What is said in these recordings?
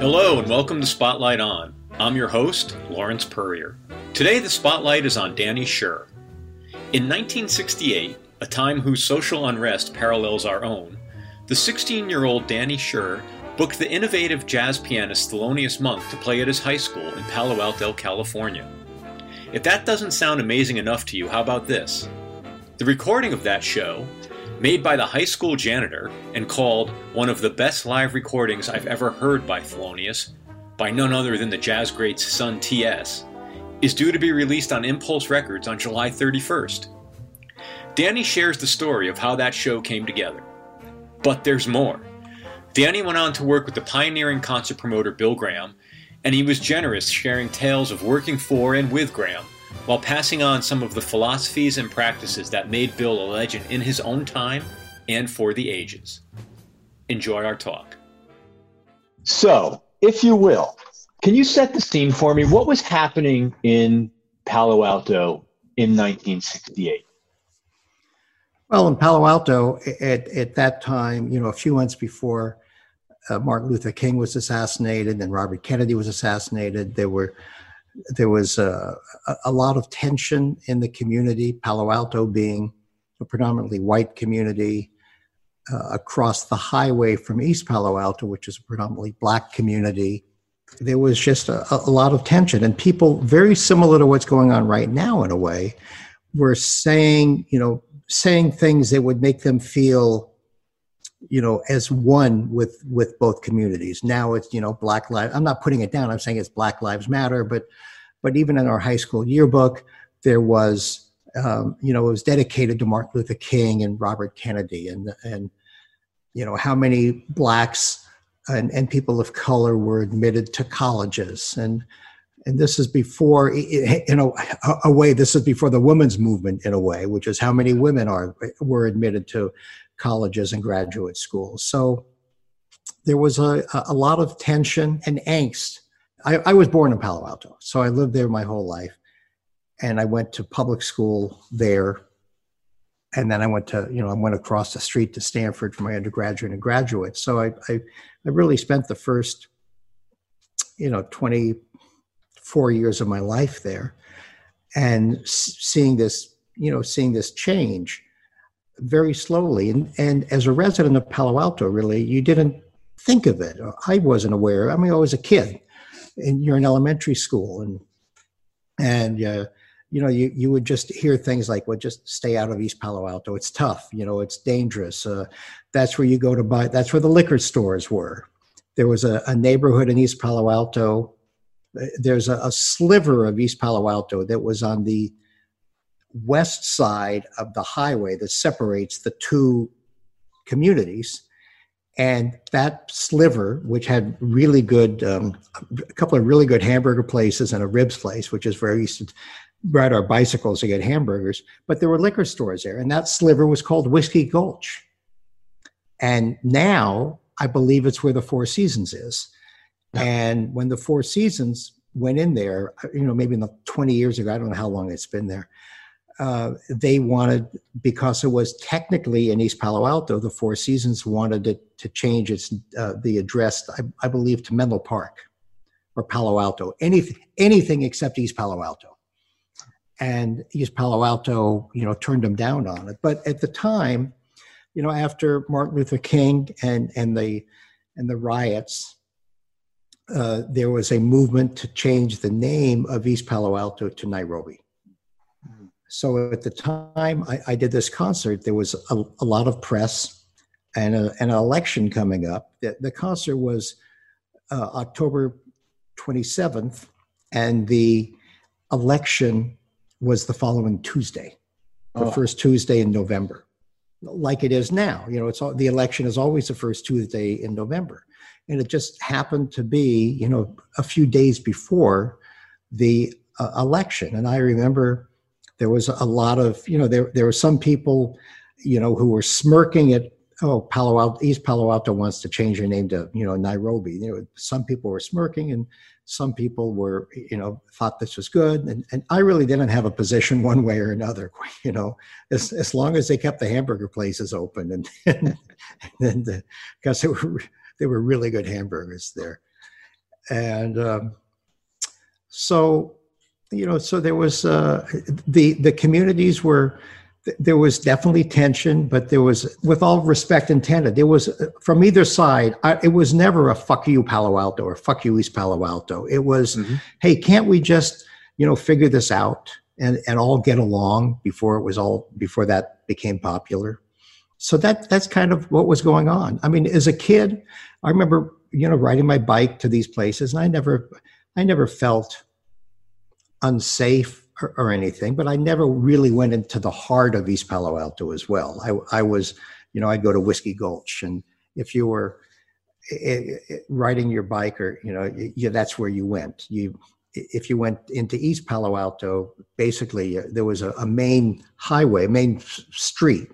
Hello and welcome to Spotlight On. I'm your host, Lawrence Purrier. Today the spotlight is on Danny Scher. In 1968, a time whose social unrest parallels our own, the 16 year old Danny Scher booked the innovative jazz pianist Thelonious Monk to play at his high school in Palo Alto, California. If that doesn't sound amazing enough to you, how about this? The recording of that show, made by the high school janitor and called one of the best live recordings I've ever heard by Thelonious, by none other than the jazz great's son T.S., is due to be released on Impulse Records on July 31st. Danny shares the story of how that show came together. But there's more. Danny went on to work with the pioneering concert promoter Bill Graham, and he was generous sharing tales of working for and with Graham while passing on some of the philosophies and practices that made Bill a legend in his own time and for the ages. Enjoy our talk. So, if you will, can you set the scene for me? What was happening in Palo Alto in 1968? Well, in Palo Alto, at, at that time, you know, a few months before uh, Martin Luther King was assassinated and Robert Kennedy was assassinated, there were there was a, a lot of tension in the community. Palo Alto being a predominantly white community, uh, across the highway from East Palo Alto, which is a predominantly black community, there was just a, a, lot of tension. And people, very similar to what's going on right now in a way, were saying, you know, saying things that would make them feel, you know, as one with with both communities. Now it's, you know, Black Lives. I'm not putting it down. I'm saying it's Black Lives Matter, but but even in our high school yearbook, there was um, you know, it was dedicated to Martin Luther King and Robert Kennedy, and and you know how many blacks and, and people of color were admitted to colleges, and and this is before, know, a, a way. This is before the women's movement, in a way, which is how many women are were admitted to colleges and graduate schools. So there was a, a lot of tension and angst. I, I was born in Palo Alto, so I lived there my whole life and I went to public school there. And then I went to, you know, I went across the street to Stanford for my undergraduate and graduate. So I, I, I really spent the first, you know, 24 years of my life there and seeing this, you know, seeing this change very slowly. And, and as a resident of Palo Alto, really, you didn't think of it. I wasn't aware. I mean, I was a kid and you're in elementary school and, and, uh, you know, you, you would just hear things like, well, just stay out of East Palo Alto. It's tough. You know, it's dangerous. Uh, that's where you go to buy, that's where the liquor stores were. There was a, a neighborhood in East Palo Alto. There's a, a sliver of East Palo Alto that was on the west side of the highway that separates the two communities. And that sliver, which had really good, um, a couple of really good hamburger places and a ribs place, which is very east, ride our bicycles to get hamburgers, but there were liquor stores there, and that sliver was called Whiskey Gulch. And now I believe it's where the Four Seasons is. And when the Four Seasons went in there, you know, maybe in the 20 years ago, I don't know how long it's been there. Uh, they wanted because it was technically in East Palo Alto, the Four Seasons wanted it to change its uh, the address, I, I, believe, to Menlo Park or Palo Alto, anything anything except East Palo Alto and East Palo Alto, you know, turned them down on it. But at the time, you know, after Martin Luther King and and the and the riots, uh, there was a movement to change the name of East Palo Alto to Nairobi. So at the time I, I did this concert, there was a, a lot of press and a, an election coming up. The, the concert was uh, October 27th, and the election was the following Tuesday, the oh. first Tuesday in November, like it is now. You know, it's all, the election is always the first Tuesday in November, and it just happened to be, you know, a few days before the uh, election. And I remember there was a lot of, you know, there there were some people you know, who were smirking at oh Palo Alto East Palo Alto wants to change their name to you know Nairobi. You know, some people were smirking and some people were you know thought this was good and, and I really didn't have a position one way or another. You know, as as long as they kept the hamburger places open and and, and because they were they were really good hamburgers there, and um, so you know so there was uh, the the communities were there was definitely tension, but there was, with all respect intended, there was from either side. I, it was never a "fuck you, Palo Alto" or "fuck you, East Palo Alto." It was, mm-hmm. "Hey, can't we just, you know, figure this out and and all get along before it was all before that became popular?" So that that's kind of what was going on. I mean, as a kid, I remember, you know, riding my bike to these places, and I never, I never felt unsafe or, or, anything, but I never really went into the heart of East Palo Alto as well. I, I was, you know, I'd go to Whiskey Gulch, and if you were it, it, riding your bike, or you know, that's where you went. You, if you went into East Palo Alto, basically uh, there was a, a main highway, main street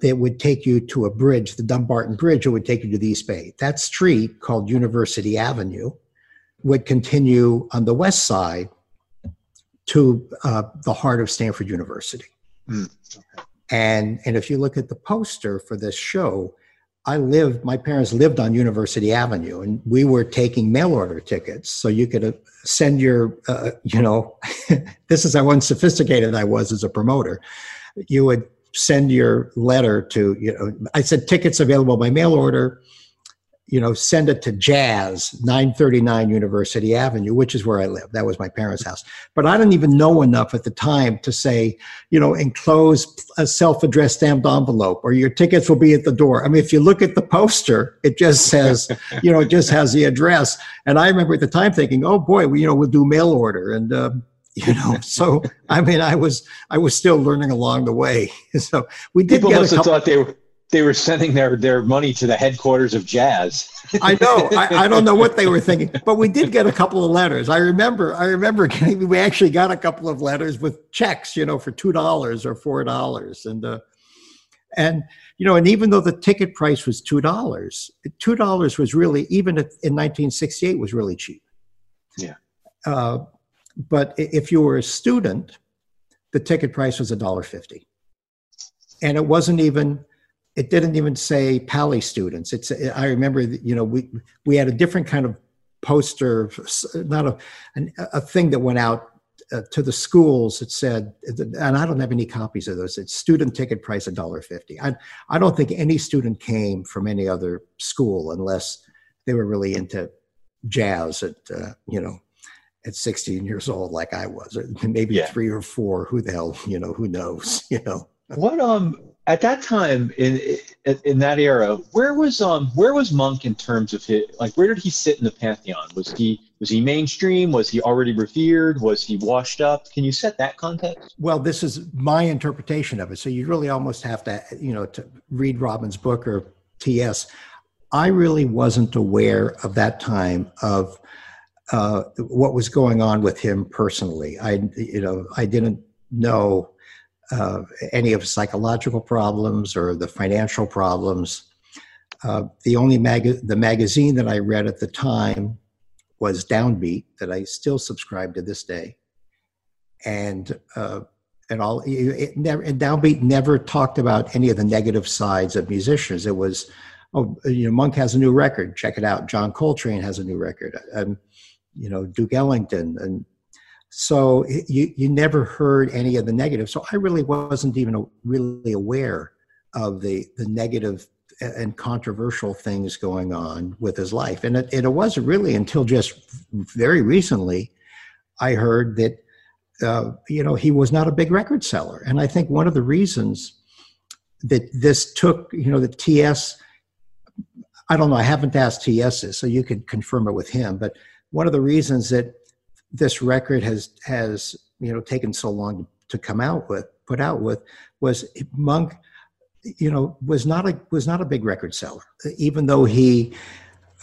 that would take you to a bridge, the Dumbarton Bridge, it would take you to the East Bay. That street, called University Avenue, would continue on the west side to uh, the heart of Stanford University. Mm. Okay. And, and if you look at the poster for this show, I lived, my parents lived on University Avenue, and we were taking mail order tickets. So you could uh, send your, uh, you know, this is how unsophisticated I was as a promoter. You would send your letter to, you know, I said tickets available by mail order you know, send it to Jazz, 939 University Avenue, which is where I live. That was my parents' house. But I didn't even know enough at the time to say, you know, enclose a self addressed stamped envelope or your tickets will be at the door. I mean, if you look at the poster, it just says, you know, it just has the address. And I remember at the time thinking, oh boy, we, you know, we'll do mail order. And, uh, you know so i mean i was i was still learning along the way so we did get. people must have thought they were they were sending their their money to the headquarters of jazz. I know. I, I, don't know what they were thinking, but we did get a couple of letters. I remember. I remember getting. We actually got a couple of letters with checks, you know, for two dollars or four dollars, and uh, and you know, and even though the ticket price was two dollars, two dollars was really even in 1968 was really cheap. Yeah. Uh, but if you were a student, the ticket price was a dollar fifty, and it wasn't even it didn't even say Paly students. It's I remember you know we we had a different kind of poster, not a a thing that went out uh, to the schools. It said, and I don't have any copies of those. It's student ticket price a dollar fifty. I I don't think any student came from any other school unless they were really into jazz at uh, you know at 16 years old like I was, or maybe yeah. three or four. Who the hell, you know, who knows, you know. What um at that time in in that era, where was um where was Monk in terms of his like where did he sit in the pantheon? Was he was he mainstream? Was he already revered? Was he washed up? Can you set that context? Well, this is my interpretation of it. So you really almost have to you know to read Robin's book or T.S. I really wasn't aware of that time of uh, what was going on with him personally. I you know I didn't know uh, any of psychological problems or the financial problems. Uh, the only mag- the magazine that I read at the time was Downbeat that I still subscribe to this day, and uh, and all it never and Downbeat never talked about any of the negative sides of musicians. It was oh you know Monk has a new record, check it out. John Coltrane has a new record, and you know Duke Ellington and so you, you never heard any of the negative. So I really wasn't even really aware of the, the negative and controversial things going on with his life. And it, it wasn't really until just very recently I heard that, uh, you know, he was not a big record seller. And I think one of the reasons that this took, you know, the TS, I don't know, I haven't asked TS this, so you can confirm it with him, but one of the reasons that this record has has you know taken so long to come out with put out with was monk you know was not a was not a big record seller even though he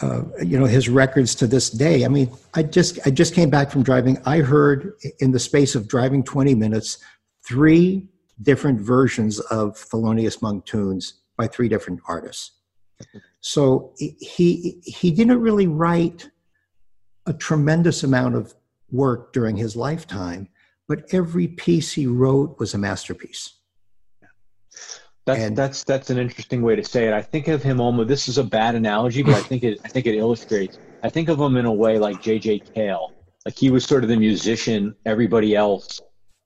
uh, you know his records to this day i mean i just i just came back from driving i heard in the space of driving 20 minutes three different versions of Thelonious Monk tunes by three different artists. So he he didn't really write a tremendous amount of work during his lifetime, but every piece he wrote was a masterpiece. That's and, that's that's an interesting way to say it. I think of him almost. This is a bad analogy, but I think it I think it illustrates. I think of him in a way like J.J. Cale. Like he was sort of the musician everybody else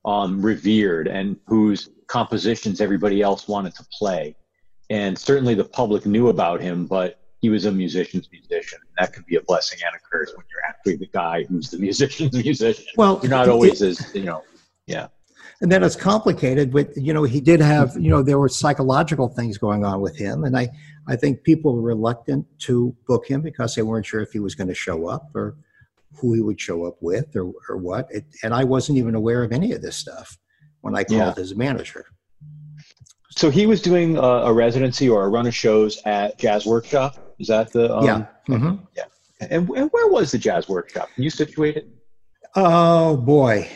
um, revered, and whose compositions everybody else wanted to play. And certainly the public knew about him, but he was a musician's musician. That could be a blessing and a curse when you're actually the guy who's the musician's musician. Well, you're not always it, as you know, yeah. And then it's complicated. With you know, he did have you know there were psychological things going on with him, and I I think people were reluctant to book him because they weren't sure if he was going to show up or who he would show up with or or what. It, and I wasn't even aware of any of this stuff when I called yeah. his manager. So he was doing a, a, residency or a run of shows at Jazz Workshop. Is that the um, yeah mm-hmm. yeah? And, and where was the Jazz Workshop? Can you situate it? Oh boy,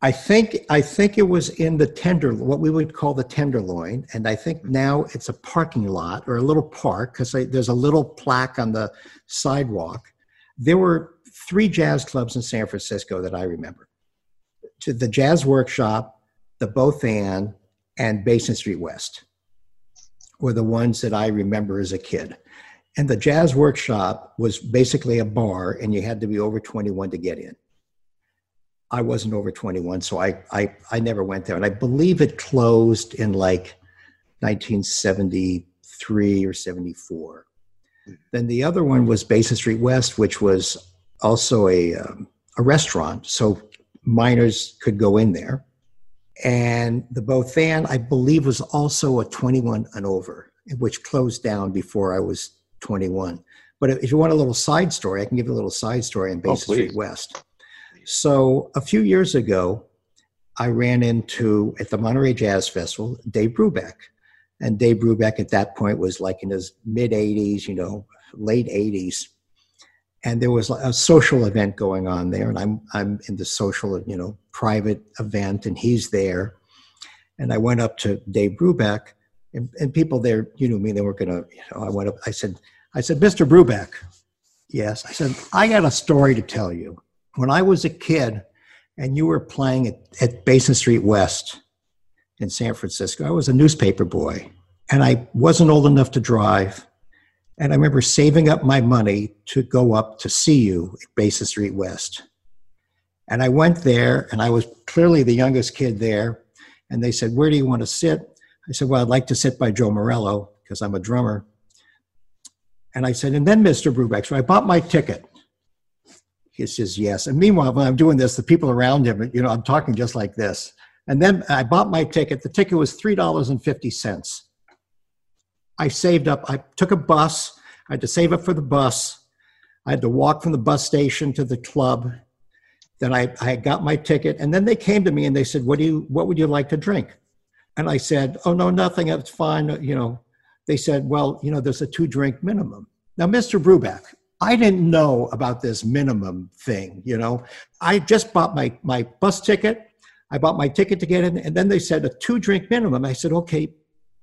I think I think it was in the tender, what we would call the tenderloin, and I think now it's a parking lot or a little park because there's a little plaque on the sidewalk. There were three jazz clubs in San Francisco that I remember: to the Jazz Workshop, the Both/And, and Basin Street West were the ones that I remember as a kid. And the Jazz Workshop was basically a bar, and you had to be over 21 to get in. I wasn't over 21, so I, I, I never went there. And I believe it closed in like 1973 or 74. Then the other one was Basin Street West, which was also a, um, a restaurant. So minors could go in there. And the Both/And, I believe, was also a 21 and over, which closed down before I was 21. But if you want a little side story, I can give you a little side story on oh, Basin oh, Street West. So a few years ago, I ran into at the Monterey Jazz Festival Dave Brubeck, and Dave Brubeck at that point was like in his mid 80s, you know, late 80s, and there was a social event going on there, and I'm I'm in the social, you know, private event, and he's there, and I went up to Dave Brubeck, and, and people there, you know, me, they were gonna, you know, I went up, I said, I said, Mr. Brubeck, yes, I said, I got a story to tell you when I was a kid and you were playing at, at Basin Street West in San Francisco, I was a newspaper boy and I wasn't old enough to drive. And I remember saving up my money to go up to see you at Basin Street West. And I went there and I was clearly the youngest kid there. And they said, Where do you want to sit? I said, Well, I'd like to sit by Joe Morello because I'm a drummer. And I said, And then Mr. Brubeck. So I bought my ticket. He says, yes. And meanwhile, when I'm doing this, the people around him, you know, I'm talking just like this. And then I bought my ticket. The ticket was $3.50. I saved up. I took a bus. I had to save up for the bus. I had to walk from the bus station to the club. Then I, I got my ticket. And then they came to me and they said, what, do you, what would you like to drink? And I said, oh, no, nothing. It's fine. You know, they said, well, you know, there's a two drink minimum. Now, Mr. Brubeck, I didn't know about this minimum thing, you know. I just bought my, my bus ticket. I bought my ticket to get in, and then they said a two drink minimum. I said, okay,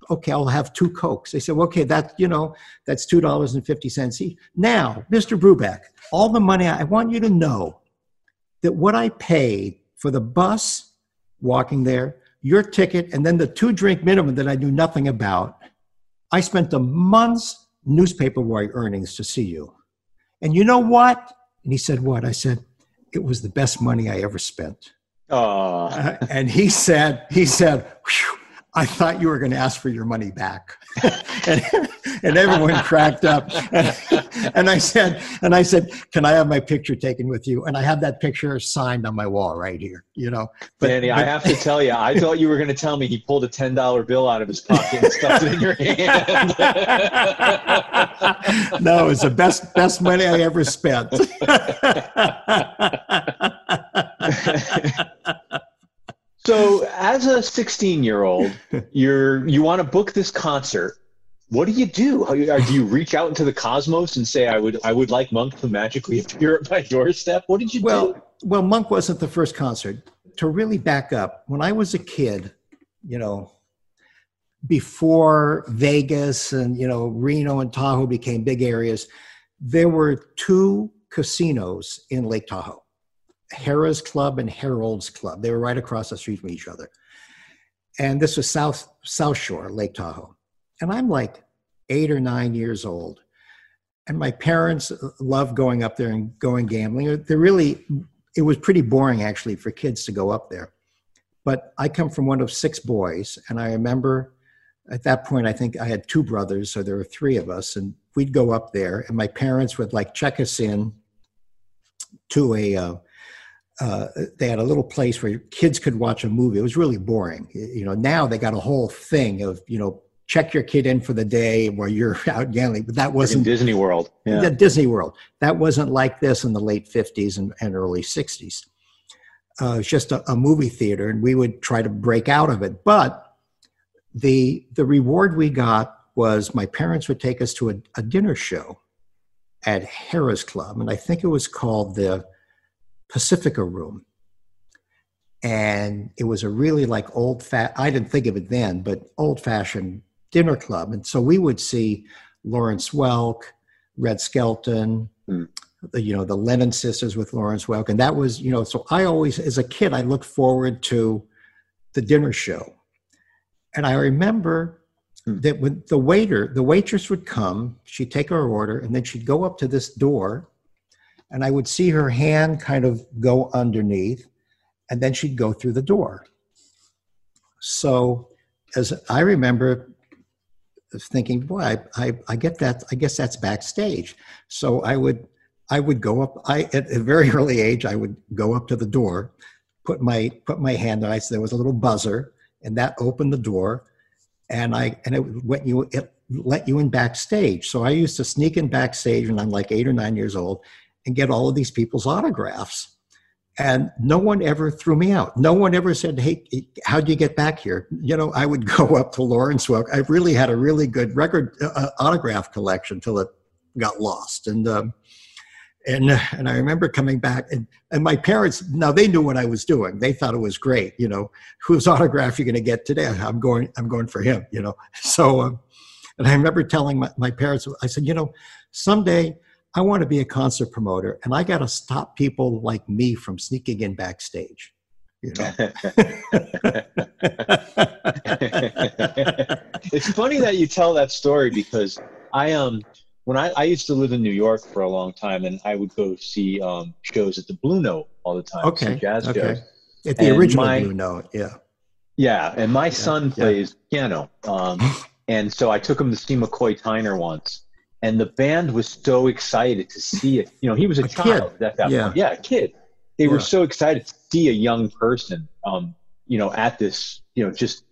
okay, I'll have two Cokes. They said, okay, that, you know, that's $2.50 each. Now, Mr. Brubeck, all the money, I want you to know that what I paid for the bus walking there, your ticket, and then the two drink minimum that I knew nothing about, I spent a month's newspaper boy earnings to see you. And you know what? And he said, What? I said, It was the best money I ever spent. Oh. Uh, and he said, he said, I thought you were going to ask for your money back. and, and, everyone cracked up. And, and, I said, and I said, can I have my picture taken with you? And I have that picture signed on my wall right here, you know. But, Danny, but, I have to tell you, I thought you were going to tell me he pulled a $10 bill out of his pocket and stuffed it in your hand. no, it's the best, best money I ever spent. So, as a 16 year old, you're you want to book this concert. What do you do? How, do you reach out into the cosmos and say, "I would, I would like Monk to magically appear at my doorstep"? What did you well, do? Well, Monk wasn't the first concert. To really back up, when I was a kid, you know, before Vegas and you know Reno and Tahoe became big areas, there were two casinos in Lake Tahoe, Harrah's Club and Harold's Club. They were right across the street from each other, and this was South South Shore, Lake Tahoe, and I'm like eight or nine years old, and my parents loved going up there and going gambling. They really, it was pretty boring actually for kids to go up there. But I come from one of six boys, and I remember at that point, I think I had two brothers, so there were three of us, and we'd go up there, and my parents would like check us in to a. Uh, uh, they had a little place where kids could watch a movie. It was really boring. You know, now they got a whole thing of you know check your kid in for the day while you're out gambling. But that wasn't in Disney World. Yeah. Disney World. That wasn't like this in the late 50s and, and early 60s. Uh, it was just a, a, movie theater, and we would try to break out of it. But the the reward we got was my parents would take us to a, a dinner show at Harrah's Club, and I think it was called the Pacifica Room. And it was a really like old fat. I didn't think of it then, but old fashioned dinner club. And so we would see Lawrence Welk, Red Skelton, mm. the, you know, the Lennon sisters with Lawrence Welk. And that was, you know, so I always, as a kid, I looked forward to the dinner show and I remember hmm. that when the waiter, the waitress would come, she'd take our order, and then she'd go up to this door, and I would see her hand kind of go underneath, and then she'd go through the door. So, as I remember thinking, boy, I, I, I get that. I guess that's backstage. So I would I would go up. I at a very early age, I would go up to the door, put my put my hand on. I there was a little buzzer, and that opened the door and I and it went you it let you in backstage. So I used to sneak in backstage when I'm like eight or nine years old and get all of these people's autographs. And no one ever threw me out. No one ever said, "Hey, how'd you get back here?" You know, I would go up to Lawrence Welk. I really had a really good record uh, uh autograph collection till it got lost. And um, and and I remember coming back and and my parents now they knew what I was doing. They thought it was great. You know, whose autograph you're going to get today? I'm going. I'm going for him. You know. So, um, and I remember telling my, my parents, I said, you know, someday I want to be a concert promoter, and I got to stop people like me from sneaking in backstage. You know? it's funny that you tell that story because I um when I, I used to live in New York for a long time, and I would go see um, shows at the Blue Note all the time. Okay, jazz okay. shows. At the and original my, Blue Note, yeah. Yeah, and my yeah, son plays yeah. piano, um, and so I took him to see McCoy Tyner once, and the band was so excited to see it. You know, he was a, a child kid. at that yeah. point. Yeah, a kid. They yeah. were so excited to see a young person, um, you know, at this, you know, just,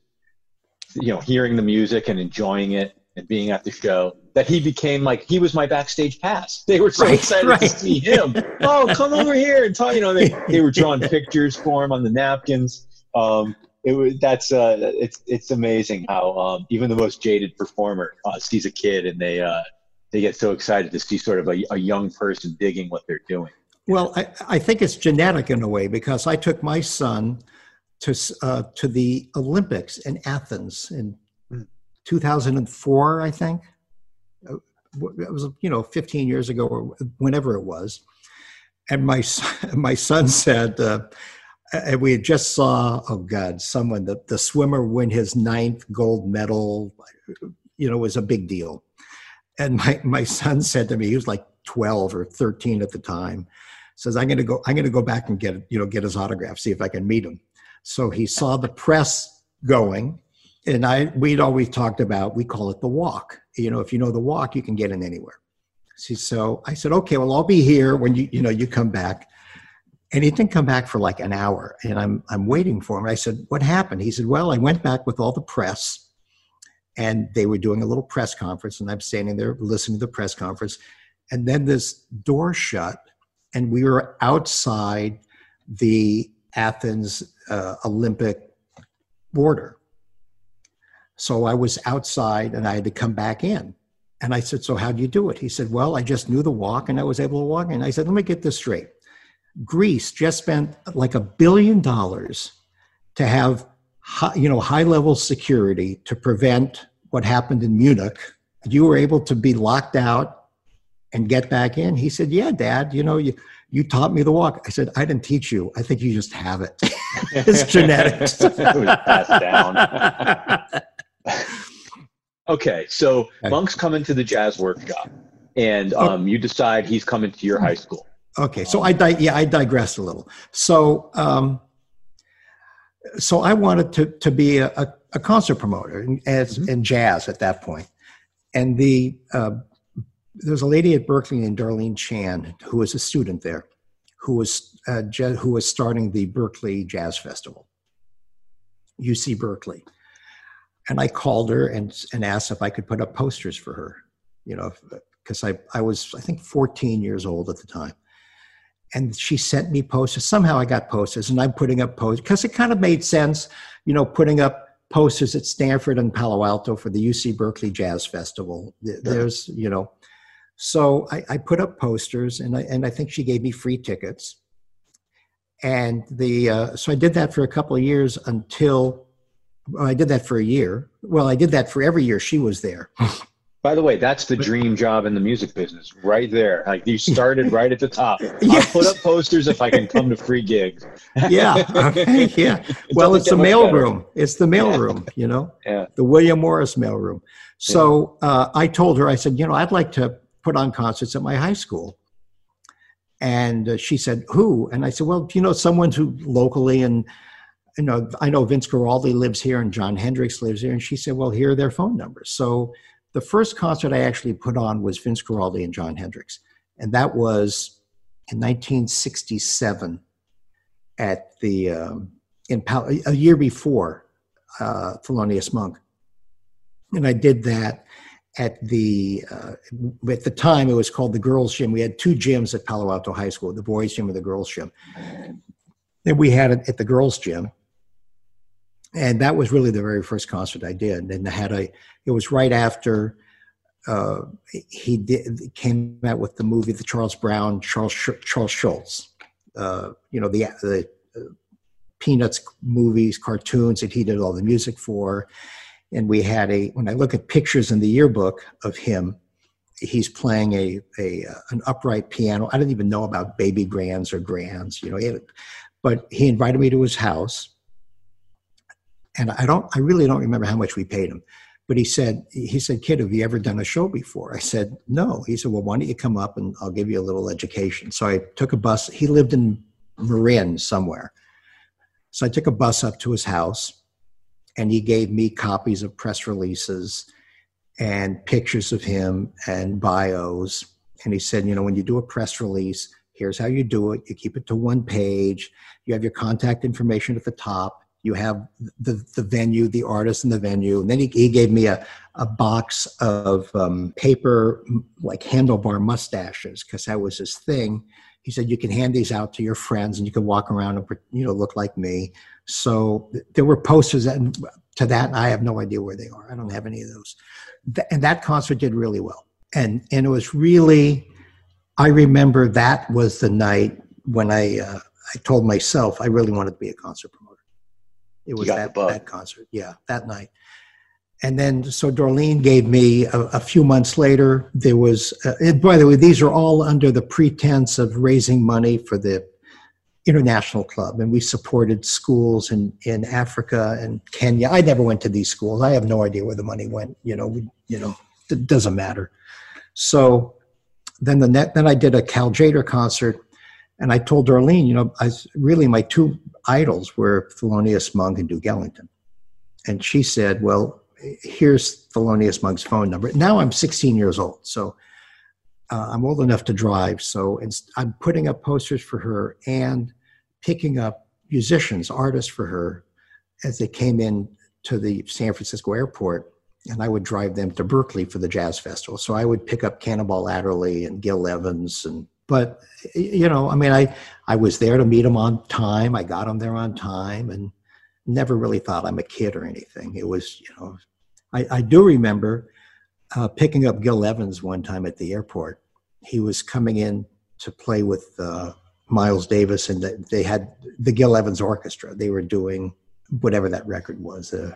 you know, hearing the music and enjoying it and being at the show that he became like he was my backstage pass. They were so right, excited right. to see him. oh, come over here and talk. You know, they, they were drawing pictures for him on the napkins. Um, it was that's uh, it's it's amazing how um, even the most jaded performer uh, sees a kid and they uh, they get so excited to see sort of a, a young person digging what they're doing. Well, I, I think it's genetic in a way because I took my son to uh, to the Olympics in Athens in 2004, I think. Uh, it was, you know, 15 years ago or whenever it was. And my, my son said, uh, and we just saw, oh God, someone, the, the swimmer win his ninth gold medal, you know, was a big deal. And my, my son said to me, he was like 12 or 13 at the time, says, I'm to go, I'm to go back and get, you know, get his autograph, see if I can meet him. So he saw the press going and I we'd always talked about we call it the walk. You know, if you know the walk, you can get in anywhere. See, so I said, okay, well, I'll be here when you you know you come back. And he didn't come back for like an hour, and I'm I'm waiting for him. I said, "What happened?" He said, "Well, I went back with all the press, and they were doing a little press conference, and I'm standing there listening to the press conference, and then this door shut, and we were outside the Athens uh, Olympic border, so I was outside and I had to come back in. And I said, So how do you do it? He said, Well, I just knew the walk and I was able to walk in. I said, Let me get this straight. Greece just spent like a billion dollars to have high, you know, high level security to prevent what happened in Munich. You were able to be locked out and get back in. He said, "Yeah, Dad. You know, you you taught me the walk." I said, "I didn't teach you. I think you just have it. it's genetics." it passed down. okay, so. Monk's coming to the jazz workshop, and um, you decide he's coming to your high school. Okay, so I di- yeah I digressed a little. So um, so I wanted to to be a, a, concert promoter in, as in jazz at that point, and the uh, there was a lady at Berkeley named Darlene Chan who was a student there, who was uh, ja- who was starting the Berkeley Jazz Festival, UC Berkeley, and I called her and and asked if I could put up posters for her, you know, because I I was I think 14 years old at the time and she sent me posters. Somehow I got posters, and I'm putting up posters because it kind of made sense, you know, putting up posters at Stanford and Palo Alto for the UC Berkeley Jazz Festival. There's, you know, so I, I put up posters, and I and I think she gave me free tickets. And the uh, so I did that for a couple of years until well, I did that for a year. Well, I did that for every year she was there. By the way, that's the dream job in the music business, right there. Like you started right at the top. I'll put up posters if I can come to free gigs. yeah, okay, yeah. Well, it's the much mail better. room. It's the mailroom. Yeah. you know. Yeah. the William Morris mailroom. So uh, I told her, I said, you know, I'd like to put on concerts at my high school. And uh, she said, who? And I said, well, you know, someone who locally and, you know, I know Vince Guaraldi lives here and Jon Hendricks lives here. And she said, well, here are their phone numbers. So the first concert I actually put on was Vince Guaraldi and Jon Hendricks. And that was in 1967 at the, um, in Pal- a year before uh, Thelonious Monk and I did that at the uh, at the time it was called the girls gym. We had two gyms at Palo Alto High School: the boys gym and the girls gym. Then we had it at the girls gym, and that was really the very first concert I did. And I had a it was right after uh, he did came out with the movie the Charles Brown Charles Charles Schulz. Uh, you know the the uh, Peanuts movies, cartoons that he did all the music for and we had a when i look at pictures in the yearbook of him he's playing a, a uh, an upright piano i didn't even know about baby grands or grands you know but he invited me to his house and i don't i really don't remember how much we paid him but he said he said kid have you ever done a show before i said no he said well why don't you come up and i'll give you a little education so i took a bus he lived in marin somewhere so i took a bus up to his house and he gave me copies of press releases and pictures of him and bios. And he said, you know, when you do a press release, here's how you do it. You keep it to one page. You have your contact information at the top. You have the, the venue, the artist, and the venue. And then he, he gave me a, a box of um, paper, like handlebar mustaches, because that was his thing. He said, you can hand these out to your friends and you can walk around and, you know, look like me. So th- there were posters that, to that. I have no idea where they are. I don't have any of those. Th- and that concert did really well. And and it was really, I remember that was the night when I uh, I told myself I really wanted to be a concert promoter. It was that that concert, yeah, that night. And then so Darlene gave me a, a few months later. There was, uh, and by the way, these are all under the pretense of raising money for the international club. And we supported schools in, in africa and kenya. I never went to these schools. I have no idea where the money went. You know we, you know it doesn't matter. So then the net then i did a Cal Tjader concert and i told darlene you know i really my two idols were thelonious monk and duke ellington. And she said well here's thelonious monk's phone number. Now i'm 16 years old so uh, I'm old enough to drive, so I'm putting up posters for her and picking up musicians, artists for her as they came in to the San Francisco airport, and I would drive them to Berkeley for the jazz festival. So I would pick up Cannonball Adderley and Gil Evans, and but you know, I mean, I I was there to meet him on time. I got him there on time, and never really thought I'm a kid or anything. It was, you know, I, I do remember uh, picking up Gil Evans one time at the airport. He was coming in to play with uh, Miles Davis, and th- they had the Gil Evans Orchestra. They were doing whatever that record was. Uh,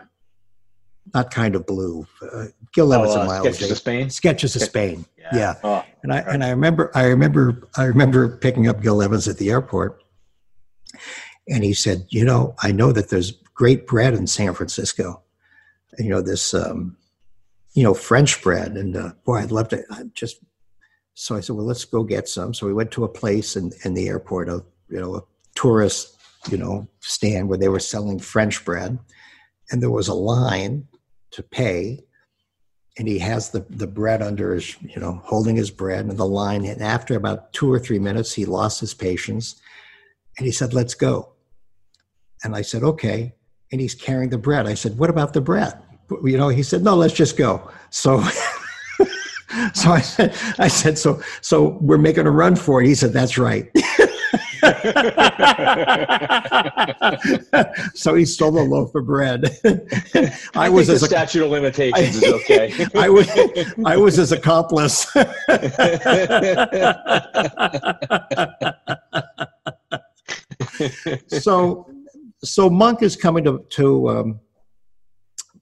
not kind of blue. Uh, Gil Evans oh, and uh, Miles Sketches of Spain. Sketches of Spain. Yeah. yeah. Oh, And I Right. and I remember I remember I remember picking up Gil Evans at the airport, and he said, "You know, I know that there's great bread in San Francisco, and, you know this, um, you know, French bread, and uh, boy, I'd love to I just." So I said, "Well, let's go get some." So we went to a place in in the airport, a you know a tourist you know stand where they were selling French bread, and there was a line to pay and he has the, the bread under his, you know, holding his bread and the line. And after about two or three minutes, he lost his patience and he said, Let's go. And I said, Okay. And he's carrying the bread. I said, What about the bread? You know, he said, No, let's just go. So so I said, I said, so so we're making a run for it. He said, That's right. so he stole a loaf of bread. I, I was as a statute of limitations is okay. I was I was his accomplice. so so Monk is coming to to um,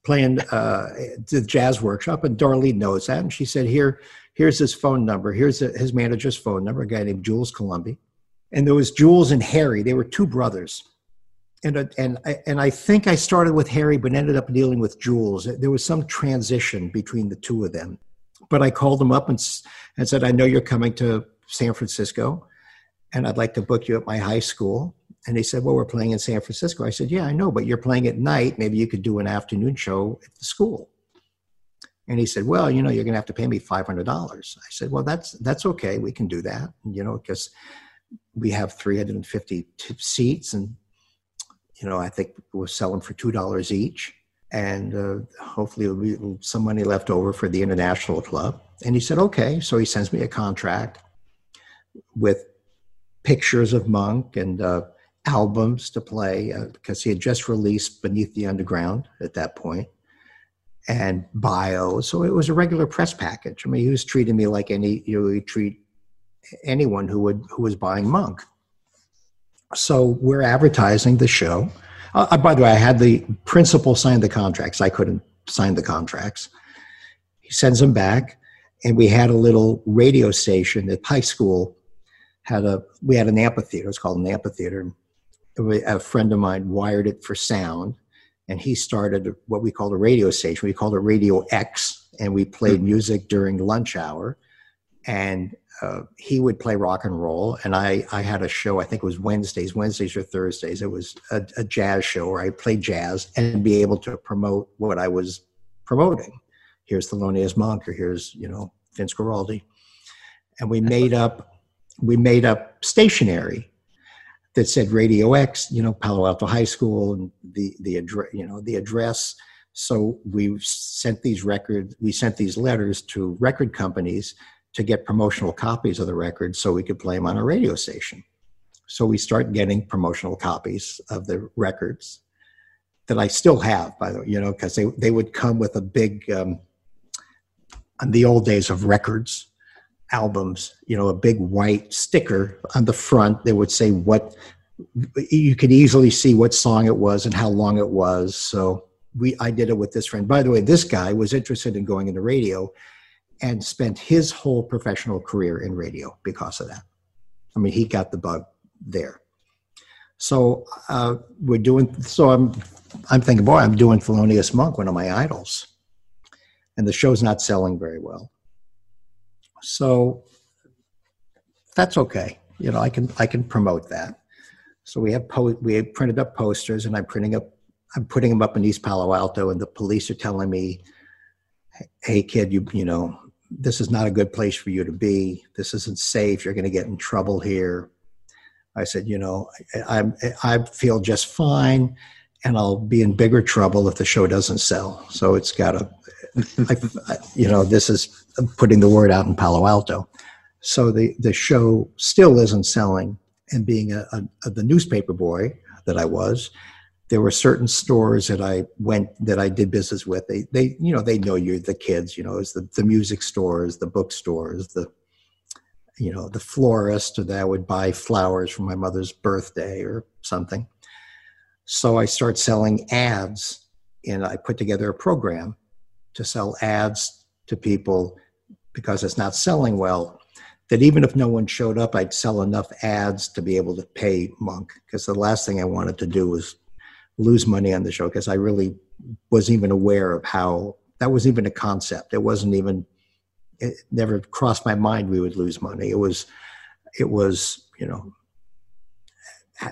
playing uh, the jazz workshop, and Darlene knows that, and she said, "Here, here's his phone number. Here's his manager's phone number. A guy named Jules Colomby." And there was Jules and Harry. They were two brothers and uh, and I, and I think I started with Harry, but ended up dealing with Jules. There was some transition between the two of them. But I called them up and and said, "I know you're coming to San Francisco, and I'd like to book you at my high school." And they said, "Well, we're playing in San Francisco." I said, "Yeah, I know, but you're playing at night. Maybe you could do an afternoon show at the school." And he said, "Well, you know, you're going to have to pay me five hundred dollars." I said, "Well, that's that's okay. We can do that. You know, because we have 350 t- seats and you know, I think we'll sell them for two dollars each, and uh, hopefully there'll be some money left over for the international club. And he said, okay. So he sends me a contract with pictures of Monk and uh, albums to play uh, because he had just released Beneath the Underground at that point, and bio. So it was a regular press package. I mean, he was treating me like any you know treat anyone who would who was buying Monk so we're advertising the show. Uh, uh, by the way, I had the principal sign the contracts. I couldn't sign the contracts. He sends them back, and we had a little radio station at high school. Had a we had an amphitheater. It's called an amphitheater. A friend of mine wired it for sound, and he started what we called a radio station. We called it Radio X, and we played music during lunch hour. And uh, he would play rock and roll, and I I had a show. I think it was Wednesdays, Wednesdays or Thursdays. It was a, a jazz show where I played jazz and be able to promote what I was promoting. Here's Thelonious Monk, or here's you know Vince Guaraldi, and we made up we made up stationery that said Radio X, you know Palo Alto High School, and the the address you know the address. So we sent these records, we sent these letters to record companies to get promotional copies of the records so we could play them on a radio station. So we start getting promotional copies of the records that I still have, by the way, you know, because they, they would come with a big, um, on the old days of records, albums, you know, a big white sticker on the front that would say what, you could easily see what song it was and how long it was. So we, I did it with this friend. By the way, this guy was interested in going into radio and spent his whole professional career in radio because of that. I mean, he got the bug there. So uh, we're doing. So I'm, I'm thinking, boy, I'm doing Thelonious Monk, one of my idols, and the show's not selling very well. So that's okay. You know, I can I can promote that. So we have po- we printed up posters, and I'm printing up. I'm putting them up in East Palo Alto, and the police are telling me, "Hey, kid, you you know, this is not a good place for you to be. This isn't safe. You're going to get in trouble here." I said, "You know, I, I I feel just fine, and I'll be in bigger trouble if the show doesn't sell. So it's got to, I, you know, this is putting the word out in Palo Alto. So the the show still isn't selling, and being a, a, the newspaper boy that I was, there were certain stores that I went that I did business with. They they you know they know you the kids you know it's the the music stores, the bookstores, the you know the florist that would buy flowers for my mother's birthday or something. So I start selling ads, and I put together a program to sell ads to people because it's not selling well. That even if no one showed up, I'd sell enough ads to be able to pay Monk. Because the last thing I wanted to do was lose money on the show because I really wasn't even aware of how that was even a concept. It wasn't even it never crossed my mind we would lose money. It was it was, you know,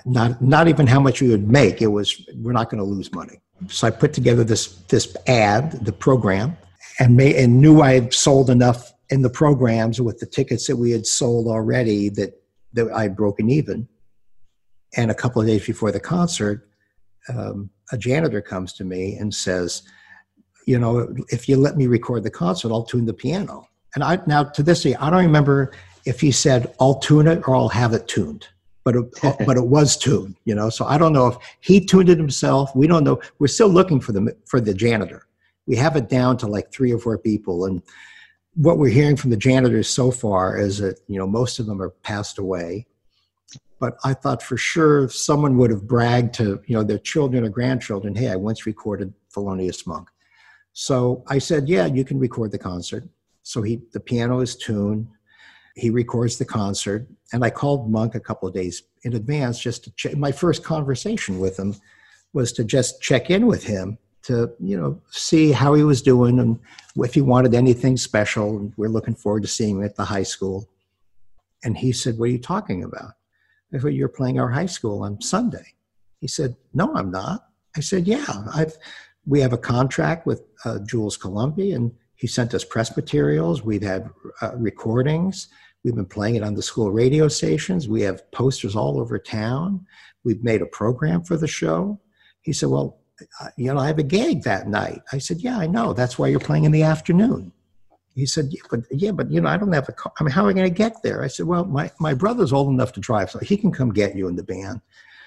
not not even how much we would make. It was we're not going to lose money. So I put together this this ad, the program, and may, and knew I had sold enough in the programs with the tickets that we had sold already that that I had broken even. And a couple of days before the concert, um, a janitor comes to me and says, "You know, if you let me record the concert, I'll tune the piano." And I now to this day, I don't remember if he said, "I'll tune it" or "I'll have it tuned." But it, but it was tuned, you know. So I don't know if he tuned it himself. We don't know. We're still looking for the for the janitor. We have it down to like three or four people, and what we're hearing from the janitors so far is that you know most of them are passed away but I thought for sure someone would have bragged to you know their children or grandchildren, "Hey, I once recorded Thelonious Monk." So I said, "Yeah, you can record the concert." So he the piano is tuned. He records the concert, and I called Monk a couple of days in advance just to check. My first conversation with him was to just check in with him to you know see how he was doing and if he wanted anything special. We're looking forward to seeing him at the high school. And he said, "What are you talking about?" You're playing our high school on Sunday. He said, No, I'm not. I said, Yeah, I've, we have a contract with uh, Jules Colomby, and he sent us press materials. We've had uh, recordings. We've been playing it on the school radio stations. We have posters all over town. We've made a program for the show. He said, Well, uh, you know, I have a gig that night. I said, Yeah, I know. That's why you're playing in the afternoon he said, yeah, but yeah, but you know, I don't have a car. I mean, how am I going to get there? I said, well, my, my brother's old enough to drive, so he can come get you in the van.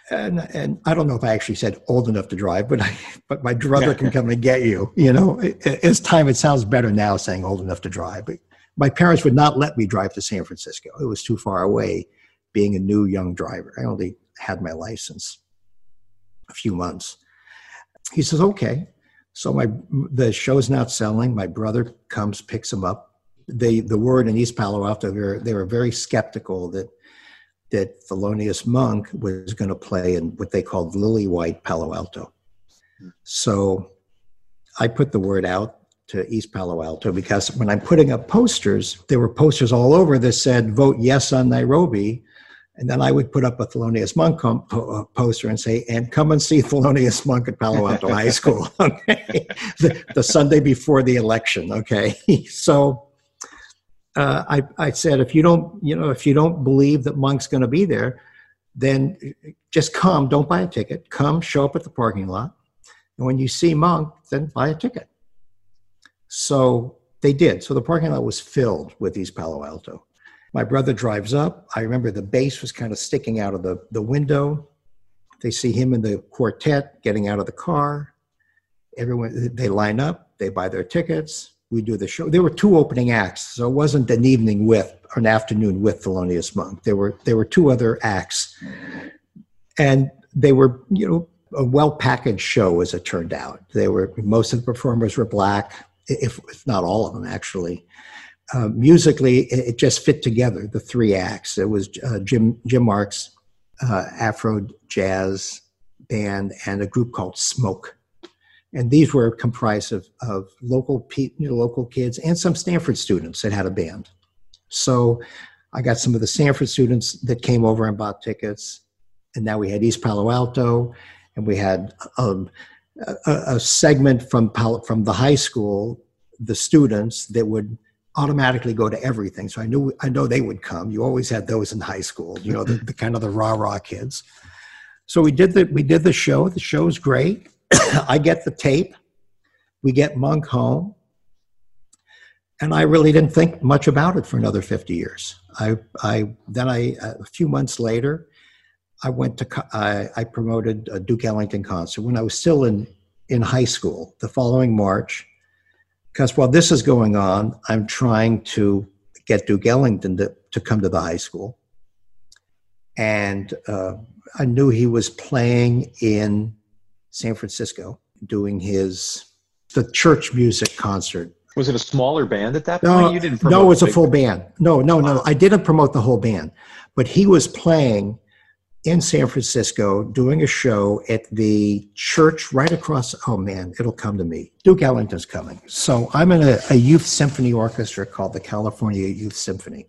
And, and I don't know if I actually said old enough to drive, but I, but my brother can come and get you. You know, it's time. It sounds better now saying old enough to drive. But my parents would not let me drive to San Francisco. It was too far away. Being a new young driver, I only had my license a few months. He says, okay. So my the show's not selling. My brother comes, picks him up. They the word in East Palo Alto, they were, they were very skeptical that that Thelonious Monk was going to play in what they called Lily White Palo Alto. So I put the word out to East Palo Alto because when I'm putting up posters, there were posters all over that said "Vote yes on Nairobi," And then I would put up a Thelonious Monk com- po- uh, poster and say, and come and see Thelonious Monk at Palo Alto High School, okay? the, the, Sunday before the election, okay? so uh, I, I said, if you don't, you know, if you don't believe that Monk's going to be there, then just come, don't buy a ticket. Come, show up at the parking lot. And when you see Monk, then buy a ticket. So they did. So the parking lot was filled with East Palo Alto. My brother drives up. I remember the bass was kind of sticking out of the, the window. They see him in the quartet getting out of the car. Everyone, they line up, they buy their tickets. We do the show. There were two opening acts, so it wasn't an evening with or an afternoon with Thelonious Monk. There were there were two other acts, and they were you know a well packaged show as it turned out. They were most of the performers were black, if, if not all of them actually. Uh, musically, it, it, just fit together. The three acts. It was uh, Jim Jim Marks, uh, Afro jazz band, and a group called Smoke, and these were comprised of of local know, local kids and some Stanford students that had a band. So, I got some of the Stanford students that came over and bought tickets, and now we had East Palo Alto, and we had um, a, a segment from Palo, from the high school, the students that would automatically go to everything. So I knew I know they would come. You always had those in high school, you know, the, the kind of the rah rah kids. So we did the we did the show. The show's great. I get the tape. We get Monk home. And I really didn't think much about it for another 50 years. I, I then I uh, a few months later, I went to I, I promoted a Duke Ellington concert when I was still in in high school. The following March, because while this is going on, I'm trying to get Duke Ellington to, to come to the high school. And uh, I knew he was playing in San Francisco doing his the church music concert. Was it a smaller band at that No, point? You didn't. no, it was a full band. No, no, no. I didn't promote the whole band, but he was playing in San Francisco doing a show at the church right across. Oh man, it'll come to me. Duke Ellington's coming. So I'm in a, a youth symphony orchestra called the California Youth Symphony.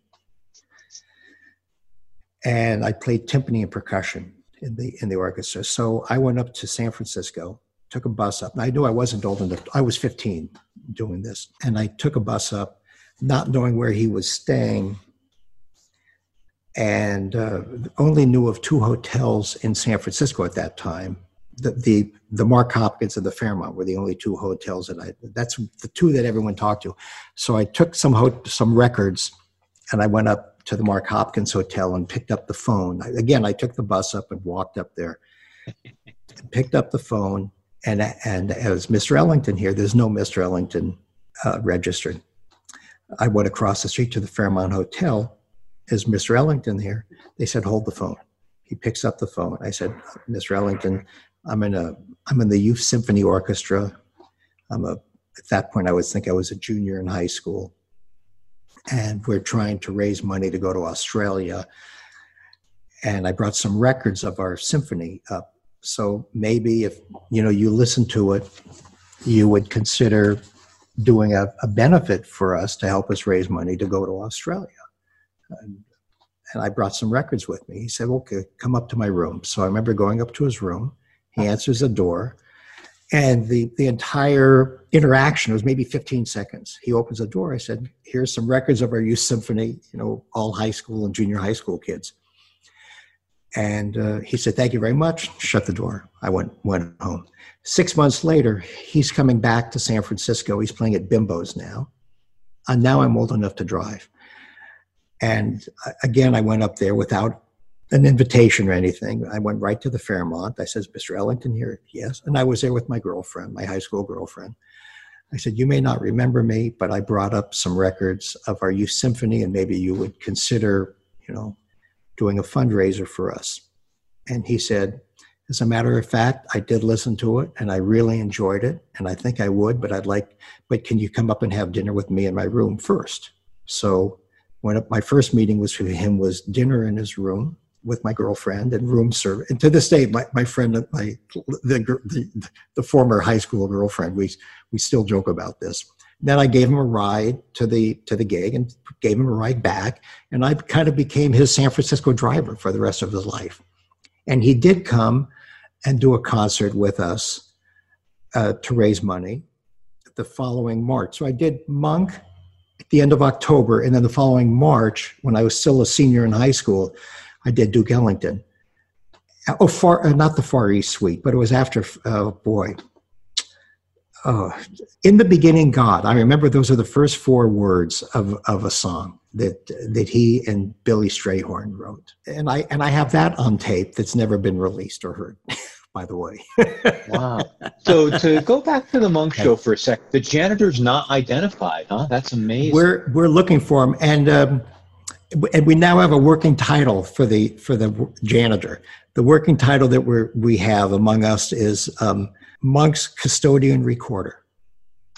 And I played timpani and percussion in the in the orchestra. So I went up to San Francisco, took a bus up. And I knew I wasn't old enough. I was 15 doing this. And I took a bus up, not knowing where he was staying and uh, only knew of two hotels in San Francisco at that time. The, the the Mark Hopkins and the Fairmont were the only two hotels that I. That's the two that everyone talked to. So I took some ho- some records, and I went up to the Mark Hopkins hotel and picked up the phone. I, again, I took the bus up and walked up there, picked up the phone, and and as Mr. Ellington here, there's no Mr. Ellington uh, registered. I went across the street to the Fairmont Hotel is Mr. Ellington here? They said, hold the phone. He picks up the phone. I said, Mr. Ellington, I'm in a, I'm in the Youth Symphony Orchestra. I'm a, at that point, I would think I was a junior in high school. And we're trying to raise money to go to Australia. And I brought some records of our symphony up. So maybe if, you know, you listen to it, you would consider doing a, a benefit for us to help us raise money to go to Australia and, and I brought some records with me. He said, "Okay, come up to my room." So I remember going up to his room. He answers the door, and the the entire interaction was maybe 15 seconds. He opens the door. I said, "Here's some records of our youth symphony. You know, all high school and junior high school kids." And uh, he said, "Thank you very much." Shut the door. I went went home. Six months later, he's coming back to San Francisco. He's playing at Bimbo's now, and now I'm old enough to drive. And again, I went up there without an invitation or anything. I went right to the Fairmont. I says, Mr. Ellington here? Yes. And I was there with my girlfriend, my high school girlfriend. I said, You may not remember me, but I brought up some records of our youth symphony, and maybe you would consider, you know, doing a fundraiser for us. And he said, As a matter of fact, I did listen to it and I really enjoyed it. And I think I would, but I'd like, but can you come up and have dinner with me in my room first? So when my first meeting was for him was dinner in his room with my girlfriend and room service. And to this day, my, my friend, my the, the the former high school girlfriend, we we still joke about this. Then I gave him a ride to the to the gig and gave him a ride back, and I kind of became his San Francisco driver for the rest of his life. And he did come and do a concert with us uh, to raise money the following March. So I did Monk the end of October, and then the following March, when I was still a senior in high school, I did Duke Ellington. Oh, far uh, not the Far East Suite, but it was after. Oh boy, oh, in the beginning, God. I remember those are the first four words of of a song that that he and Billy Strayhorn wrote, and I and I have that on tape that's never been released or heard. By the way, wow. So to go back to the Monk Show for a sec, the janitor's not identified, huh? That's amazing. we're we're looking for him, and um, and we now have a working title for the for the janitor. The working title that we we have among us is um, Monk's custodian recorder.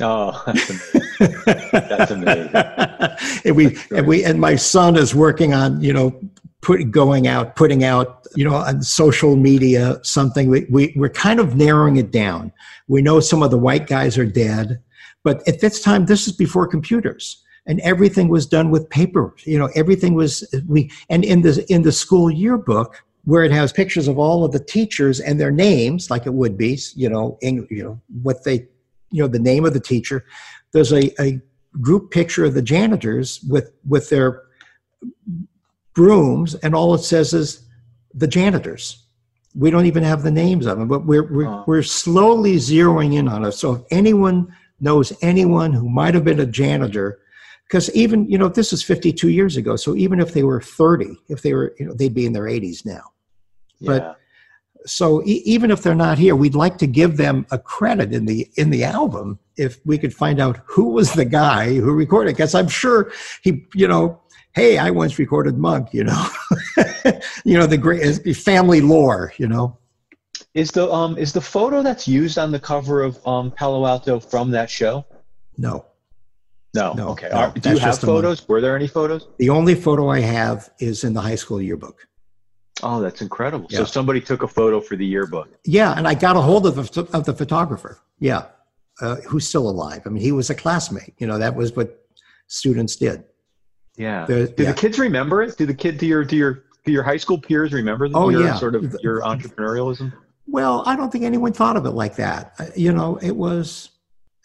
oh, that's amazing. That's amazing. and we and we and my son is working on you know put going out putting out you know on social media something we, we we're kind of narrowing it down. We know some of the white guys are dead but at this time this is before computers and everything was done with paper you know everything was we and in the in the school yearbook where it has pictures of all of the teachers and their names like it would be you know in, you know what they you know the name of the teacher there's a, a group picture of the janitors with with their brooms and all it says is the janitors we don't even have the names of them but we're we're, Oh. we're slowly zeroing in on it so if anyone knows anyone who might have been a janitor because even you know this is 52 years ago so even if they were 30 if they were you know they'd be in their 80s now Yeah. but- so e- even if they're not here we'd like to give them a credit in the in the album if we could find out who was the guy who recorded because i'm sure he you know hey i once recorded monk you know you know the great family lore you know Is the um is the photo that's used on the cover of um Palo Alto from that show? No. No. No, okay. no, Are- do you have just the one. photos? Were there any photos? The only photo I have is in the high school yearbook. Oh, that's incredible. So somebody took a photo for the yearbook. Yeah, and I got a hold of the, of the photographer. Yeah, uh, who's still alive. I mean, he was a classmate. You know, that was what students did. Yeah. The- Do yeah. the kids remember it? Do the kid do your do your do your high school peers remember Oh, your yeah. sort of your entrepreneurialism? Well, I don't think anyone thought of it like that. Uh, You know, it was,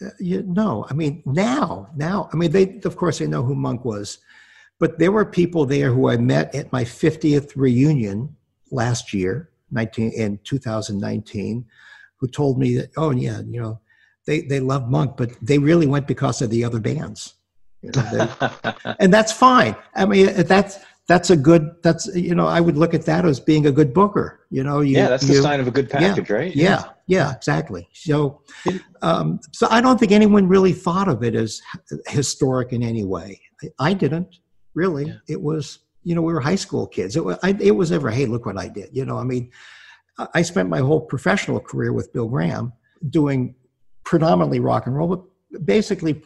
uh, you no. I mean, now, now, I mean, they, of course, they know who Monk was, but there were people there who I met at my 50th reunion last year, 19, in 2019, who told me that, oh, yeah, you know, they, they love Monk, but they really went because of the other bands. You know, they- and that's fine. I mean, that's, that's a good, that's, you know, I would look at that as being a good booker. You know, you, yeah, that's the sign of a good package, right? yeah, yeah, exactly. So, um, so I don't think anyone really thought of it as historic in any way. I, I didn't really. Yeah. It was, you know, we were high school kids. It was, I, it was ever, hey, look what I did. You know, I mean, I spent my whole professional career with Bill Graham doing predominantly rock and roll, but basically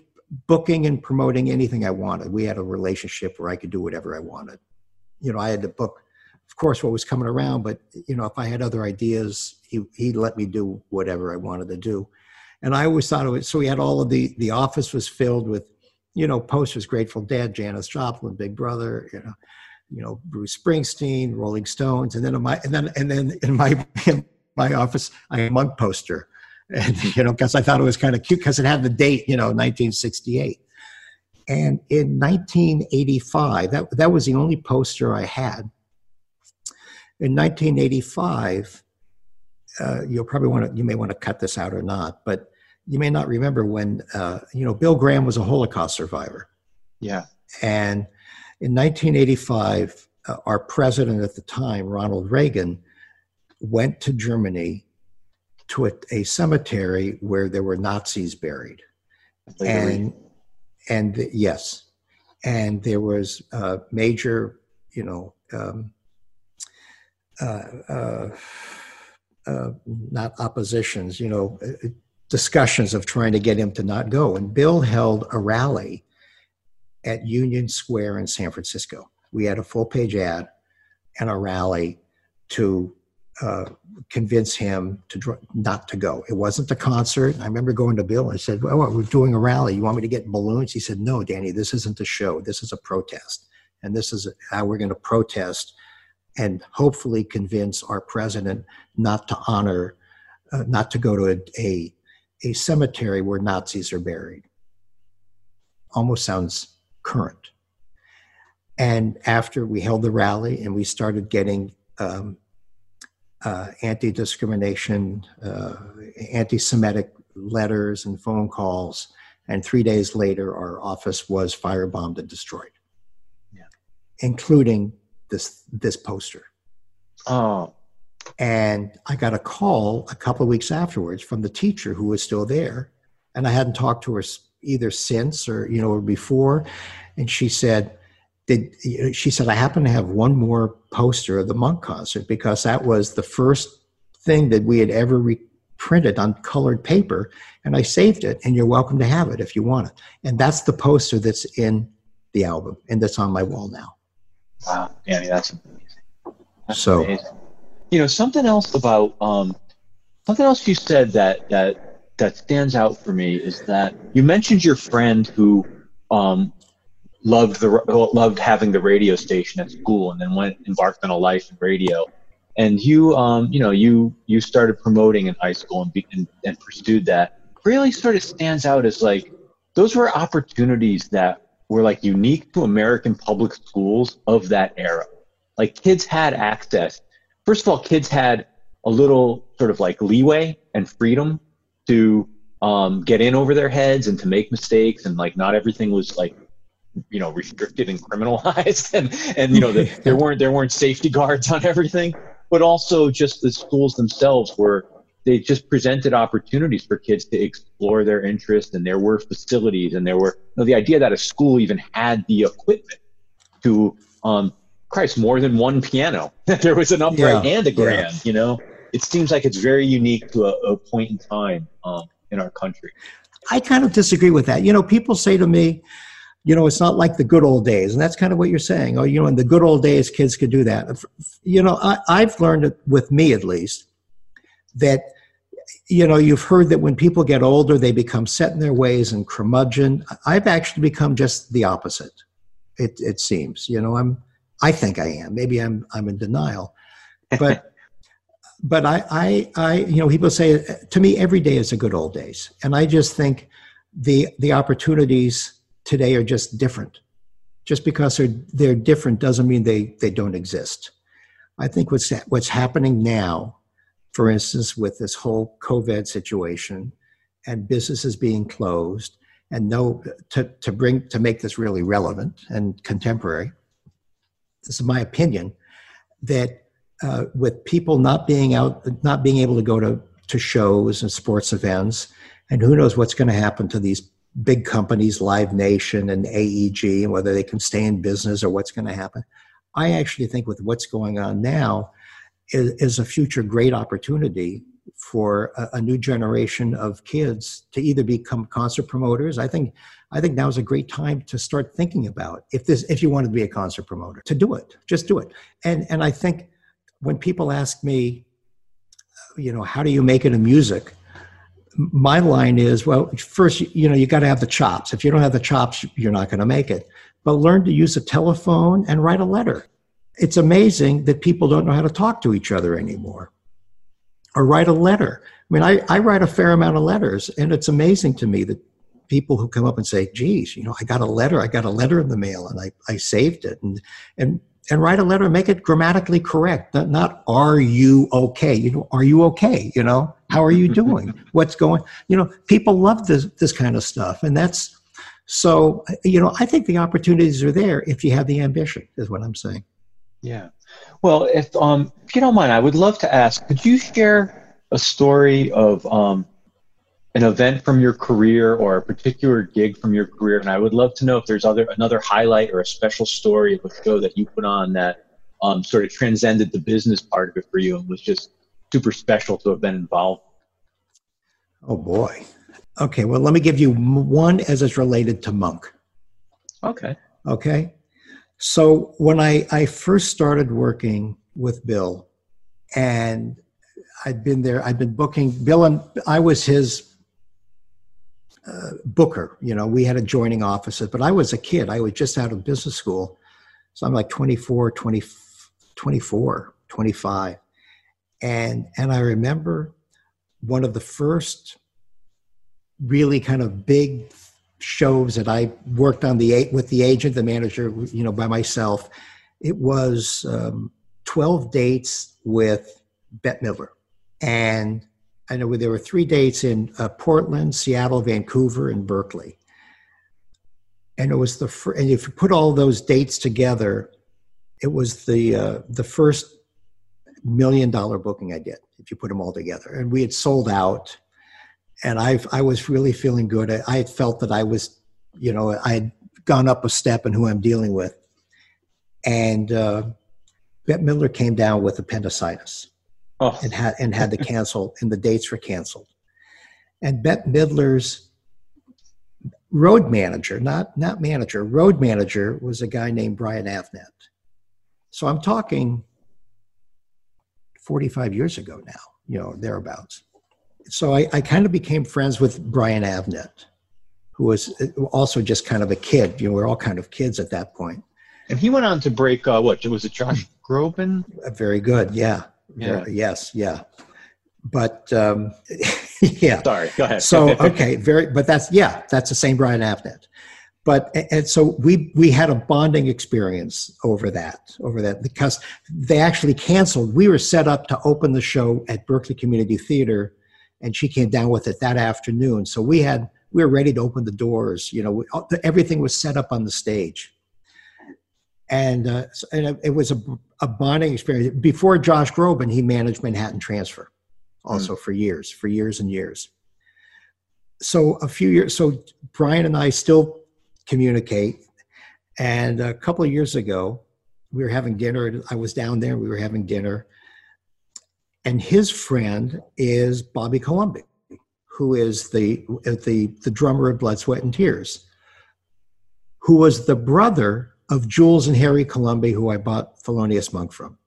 booking and promoting anything I wanted. We had a relationship where I could do whatever I wanted. You know, I had to book of course, what was coming around. But you know, if I had other ideas, he he let me do whatever I wanted to do. And I always thought of it. So we had all of the the office was filled with, you know, posters: Grateful Dead, Janis Joplin, Big Brother, you know, you know, Bruce Springsteen, Rolling Stones, and then in my and then and then in my in my office, I had a poster, and you know, because I thought it was kind of cute because it had the date, you know, 1968. And in 1985, that that was the only poster I had in 1985, uh, you'll probably want to, you may want to cut this out or not, but you may not remember when, uh, you know, Bill Graham was a Holocaust survivor. Yeah. And in 1985, uh, our president at the time, Ronald Reagan, went to Germany to a, a cemetery where there were Nazis buried. And and th- yes. And there was uh, major you know um, uh, uh, uh, not oppositions you know uh, discussions of trying to get him to not go. And bill held a rally at union square in san francisco. We had a full page ad and a rally to uh, convince him to dr- not to go. It wasn't the concert. I remember going to Bill and I said, "Well, we're doing a rally. You want me to get balloons?" He said, "No, Danny. This isn't a show. This is a protest, and this is how we're going to protest and hopefully convince our president not to honor, uh, not to go to a, a a cemetery where Nazis are buried." Almost sounds current. And after we held the rally and we started getting um, uh, anti-discrimination, uh, anti-Semitic letters and phone calls, and three days later, our office was firebombed and destroyed, Yeah. including this this poster. Oh, And I got a call a couple of weeks afterwards from the teacher who was still there, and I hadn't talked to her either since or you know or before, and she said. Did, she said, I happen to have one more poster of the Monk concert because that was the first thing that we had ever reprinted on colored paper. And I saved it, and you're welcome to have it if you want it. And that's the poster that's in the album and that's on my wall now. wow, Danny, that's amazing. That's So- amazing. you know, something else about um, something else you said that that that stands out for me is that you mentioned your friend who um, loved the loved having the radio station at school and then went embarked on a life in radio. And you um you know you you started promoting in high school and, be, and and pursued that. Really sort of stands out as like those were opportunities that were like unique to American public schools of that era. Like kids had access. First of all kids had a little sort of like leeway and freedom to um, get in over their heads and to make mistakes and like not everything was like you know restricted and criminalized and and you know the, there weren't there weren't safety guards on everything but also just the schools themselves were they just presented opportunities for kids to explore their interest and there were facilities and there were you know, the idea that a school even had the equipment to um christ more than one piano that there was an upright Yeah, and a yeah. grand you know it seems like it's very unique to a, a point in time um, in our country. I kind of disagree with that. You know, people say to me, you know, it's not like the good old days. And that's kind of what you're saying. Oh, you know, in the good old days, kids could do that. You know, I, I've learned it with me at least that, you know, you've heard that when people get older, they become set in their ways and curmudgeon. I've actually become just the opposite. It, it seems, you know, I'm, I think I am. Maybe I'm, I'm in denial, but, but I, I, I, you know, people say uh, to me, every day is a good old days. And I just think the, the opportunities, today are just different. Just because they're they're different doesn't mean they they don't exist. I think what's what's happening now, for instance, with this whole COVID situation and businesses being closed, and no to to bring to make this really relevant and contemporary. This is my opinion that uh, with people not being out, not being able to go to to shows and sports events, and who knows what's going to happen to these big companies, Live Nation and AEG, and whether they can stay in business or what's going to happen. I actually think with what's going on now is, is a future great opportunity for a, a, new generation of kids to either become concert promoters. I think I think now is a great time to start thinking about if this if you wanted to be a concert promoter to do it, just do it. And and I think when people ask me, you know, how do you make it in music? My line is well first you know you got to have the chops. If you don't have the chops you're not going to make it. But learn to use a telephone and write a letter. It's amazing that people don't know how to talk to each other anymore. Or write a letter. I mean i, I write a fair amount of letters and it's amazing to me that people who come up and say geez you know i got a letter i got a letter in the mail and i, I saved it. And and and write a letter make it grammatically correct not, not are you okay? You know are you okay? You know how are you doing? What's going you know people love this this kind of stuff and that's so you know i think the opportunities are there if you have the ambition is what i'm saying. Yeah. Well if um if you don't mind i would love to ask could you share a story of um an event from your career or a particular gig from your career and i would love to know if there's other another highlight or a special story of a show that you put on that um, sort of transcended the business part of it for you and was just super special to have been involved. Oh boy. Okay well let me give you one as it's related to monk. Okay. Okay? So when i i first started working with bill and i'd been there i'd been booking bill and i was his uh, booker. You know, we had adjoining offices, but I was a kid. I was just out of business school. So I'm like 24, 20, 24, 25. And, and I remember one of the first really kind of big shows that I worked on the eight with the agent, the manager, you know, by myself. It was um, 12 dates with Bette Midler. And I know there were three dates in uh, Portland, Seattle, Vancouver, and Berkeley. And it was the fir- and if you put all those dates together, it was the uh, the first million dollar booking I did. If you put them all together, and we had sold out, and I I was really feeling good. I, I felt that I was, you know, I had gone up a step in who I'm dealing with, and uh, Bette Midler came down with appendicitis oh. and had and had to cancel, and the dates were canceled. And Bette Midler's road manager, not not manager, road manager was a guy named Brian Avnet. So I'm talking 45 years ago now, you know, thereabouts. So I, I kind of became friends with Brian Avnet, who was also just kind of a kid. You know, we we're all kind of kids at that point. And he went on to break uh, what was it, Josh Groban? Very good, yeah. Yeah. yes. Yeah. But um, yeah. Sorry. Go ahead. so okay. Very. But that's yeah. That's the same Brian Avnet. But and so we we had a bonding experience over that over that because they actually canceled. We were set up to open the show at Berkeley Community Theater, and she came down with it that afternoon. So we had we were ready to open the doors. You know, everything was set up on the stage and, uh, and it was a, a, bonding experience. Before Josh Groban, he managed Manhattan Transfer, also mm. for years, for years and years. So a few years, so Brian and I still communicate. And a couple of years ago, we were having dinner. I was down there. We were having dinner, and his friend is Bobby Colomby, who is the the the drummer of Blood, Sweat, and Tears, who was the brother of Jules and Harry Colomby, who I bought Thelonious Monk from.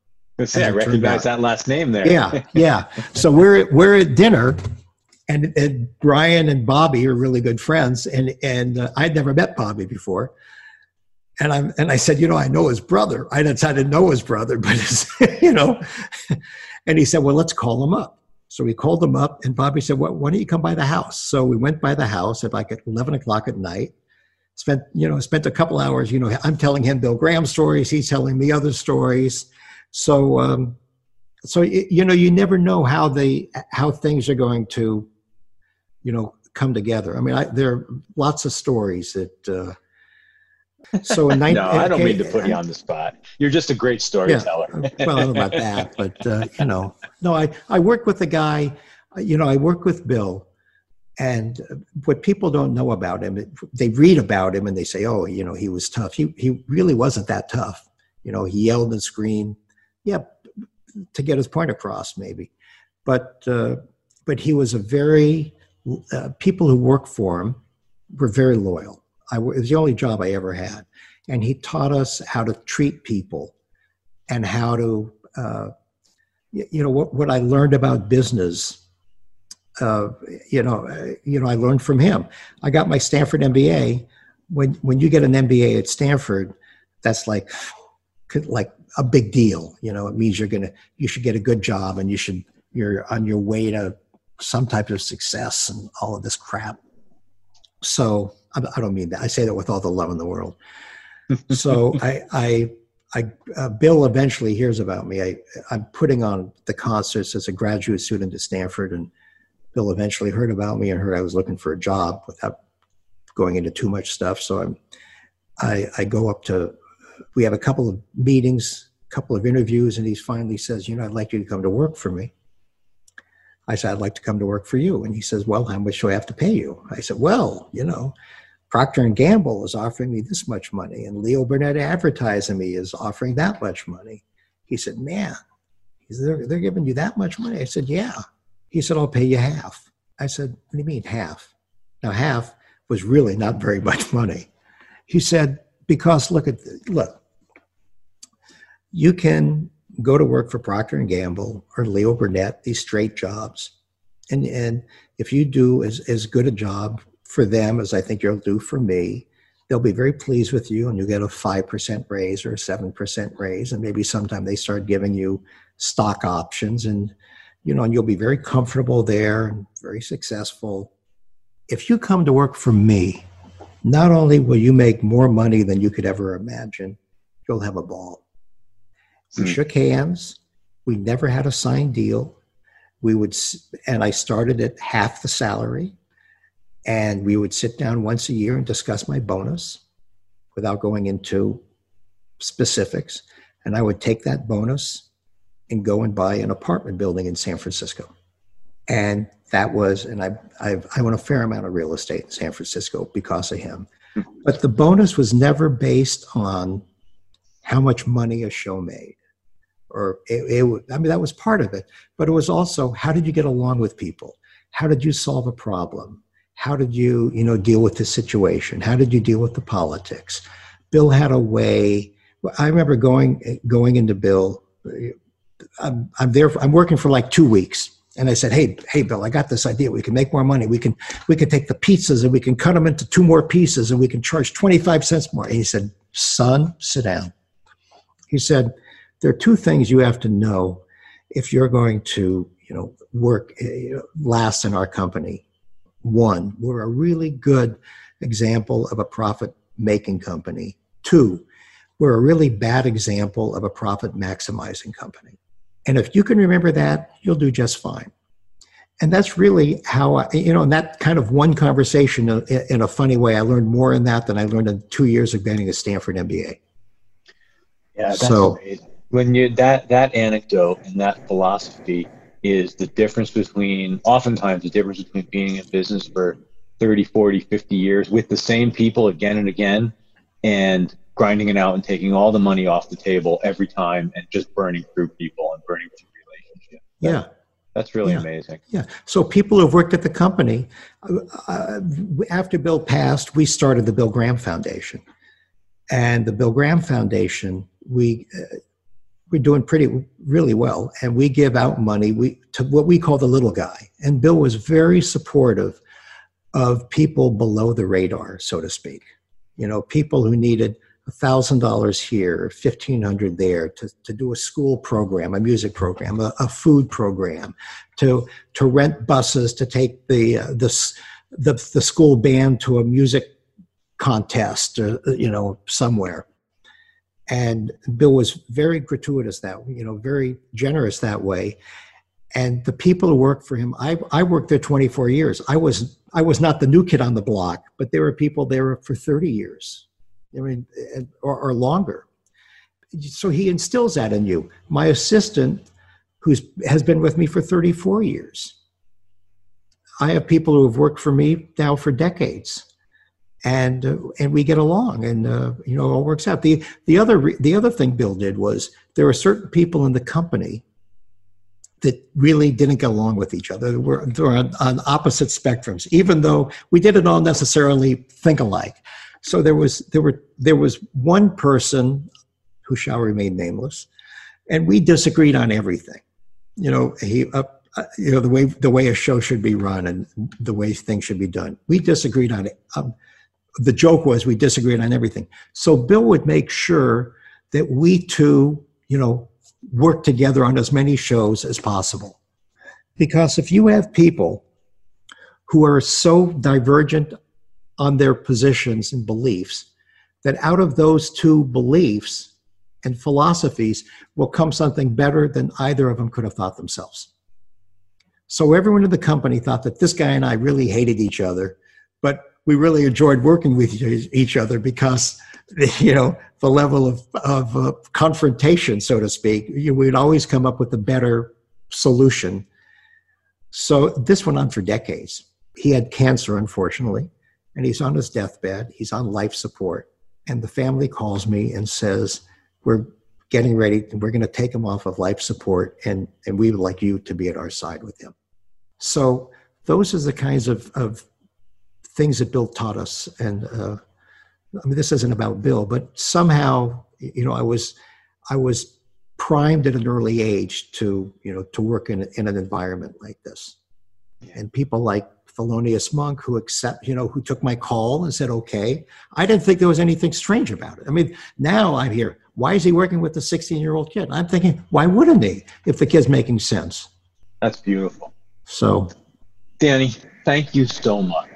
Say, I recognize that last name there. Yeah, yeah. So we're we're at dinner, and, and Brian and Bobby are really good friends, and and uh, I'd never met Bobby before, and I'm and I said, you know, I know his brother. I didn't, I didn't know his brother, but you know, and he said, well, let's call him up. So we called him up, and Bobby said, well, why don't you come by the house? So we went by the house at like at eleven o'clock at night. Spent you know spent a couple hours. You know, I'm telling him Bill Graham stories. He's telling me other stories so, um, so you know, you never know how they how things are going to, you know, come together. I mean, I, there are lots of stories that. Uh, so in 19, no, I don't mean to put you on the spot. You're just a great storyteller. Yeah, well, I don't know about that, but uh, you know, no, I I work with a guy. You know, I work with Bill, and what people don't know about him, they read about him and they say, "Oh, you know, he was tough." He he really wasn't that tough. You know, he yelled and screamed yeah, to get his point across, maybe. But uh, but he was a very uh, people who worked for him were very loyal. I, it was the only job I ever had, and he taught us how to treat people and how to uh, you know what what I learned about business. Uh, you know, uh, you know, I learned from him. I got my Stanford MBA. When when you get an MBA at Stanford, that's like like a big deal. You know, it means you're gonna you should get a good job and you should you're on your way to some type of success and all of this crap. So I, don't mean that. I say that with all the love in the world. so I I I uh, Bill eventually hears about me. I I'm putting on the concerts as a graduate student at Stanford, and Bill eventually heard about me and heard I was looking for a job without going into too much stuff. So I'm I I go up to we have a couple of meetings, a couple of interviews, and he finally says, "You know, I'd like you to come to work for me." I said, "I'd like to come to work for you," and he says, "Well, how much do I have to pay you?" I said, "Well, you know." Procter and Gamble is offering me this much money, and Leo Burnett Advertising me is offering that much money. He said, "Man, they're, they're giving you that much money?" I said, "Yeah." He said, "I'll pay you half." I said, "What do you mean half?" Now half was really not very much money. He said, because look at look you can go to work for procter and gamble or leo burnett these straight jobs and and if you do as, as good a job for them as i think you'll do for me they'll be very pleased with you and you get a 5% raise or a 7% raise and maybe sometime they start giving you stock options and you know and you'll be very comfortable there and very successful if you come to work for me not only will you make more money than you could ever imagine, you'll have a ball. We mm. shook hands. We never had a signed deal. We would, and I started at half the salary, and we would sit down once a year and discuss my bonus without going into specifics. And I would take that bonus and go and buy an apartment building in San Francisco. And that was, and I, I've, I own a fair amount of real estate in San Francisco because of him. But the bonus was never based on how much money a show made. Or it, it, I mean, that was part of it. But it was also how did you get along with people? How did you solve a problem? How did you, you know, deal with the situation? How did you deal with the politics? Bill had a way. I remember going going into Bill. I'm, I'm there. For, I'm working for like two weeks, and I said, "Hey, hey, Bill, I got this idea. We can make more money. We can we can take the pizzas and we can cut them into two more pieces, and we can charge twenty five cents more." And he said, "Son, sit down." He said, "There are two things you have to know if you're going to, you know, work uh, last in our company. One, we're a really good example of a profit making company. Two, we're a really bad example of a profit maximizing company." And if you can remember that, you'll do just fine. And that's really how I, you know, in that kind of one conversation in a funny way, I learned more in that than I learned in two years of getting a Stanford MBA. Yeah, that's so, amazing. When you that that anecdote and that philosophy is the difference between oftentimes the difference between being in business for 30, 40, 50 years with the same people again and again and grinding it out and taking all the money off the table every time and just burning through people and burning through relationships. Yeah. That's really Yeah. amazing. Yeah. So people who've worked at the company, uh, uh, after Bill passed, we started the Bill Graham Foundation, and the Bill Graham Foundation, we uh, we're doing pretty really well, and we give out money we to what we call the little guy. And Bill was very supportive of people below the radar, so to speak. You know, people who needed thousand dollars here, fifteen hundred there to, to do a school program, a music program, a, a food program, to to rent buses to take the uh, the, the the school band to a music contest, or, you know, somewhere. And Bill was very gratuitous that you know, very generous that way. And the people who worked for him, I I worked there 24 years. I was I was not the new kid on the block, but there were people there for 30 years, I mean, or, or longer. So he instills that in you. My assistant, who's has been with me for 34 years. I have people who have worked for me now for decades, and uh, and we get along, and uh, you know it all works out. the the other re- The other thing Bill did was there were certain people in the company that really didn't get along with each other. They were, were on, on opposite spectrums, even though we didn't all necessarily think alike. So there was there were there was one person who shall remain nameless, and we disagreed on everything. You know, he uh, uh, you know the way the way a show should be run and the way things should be done. We disagreed on it. Um, the joke was we disagreed on everything. So Bill would make sure that we two, you know, work together on as many shows as possible. Because if you have people who are so divergent on their positions and beliefs, that out of those two beliefs and philosophies will come something better than either of them could have thought themselves. So everyone in the company thought that this guy and I really hated each other, but we really enjoyed working with each- other because, you know, the level of, of uh, confrontation, so to speak, you, we'd always come up with a better solution. So this went on for decades. He had cancer, unfortunately, and he's on his deathbed. He's on life support. And the family calls me and says, We're getting ready, we're going to take him off of life support, and, and we would like you to be at our side with him. So those are the kinds of, of things that Bill taught us. And uh, I mean, this isn't about Bill, but somehow, you know, I was, I was primed at an early age to, you know, to work in, in an environment like this. And people like Thelonious Monk, who accept, you know, who took my call and said, okay. I didn't think there was anything strange about it. I mean, now I'm here. Why is he working with a 16 year old kid? I'm thinking, why wouldn't he if the kid's making sense? That's beautiful. So, Danny, thank you so much.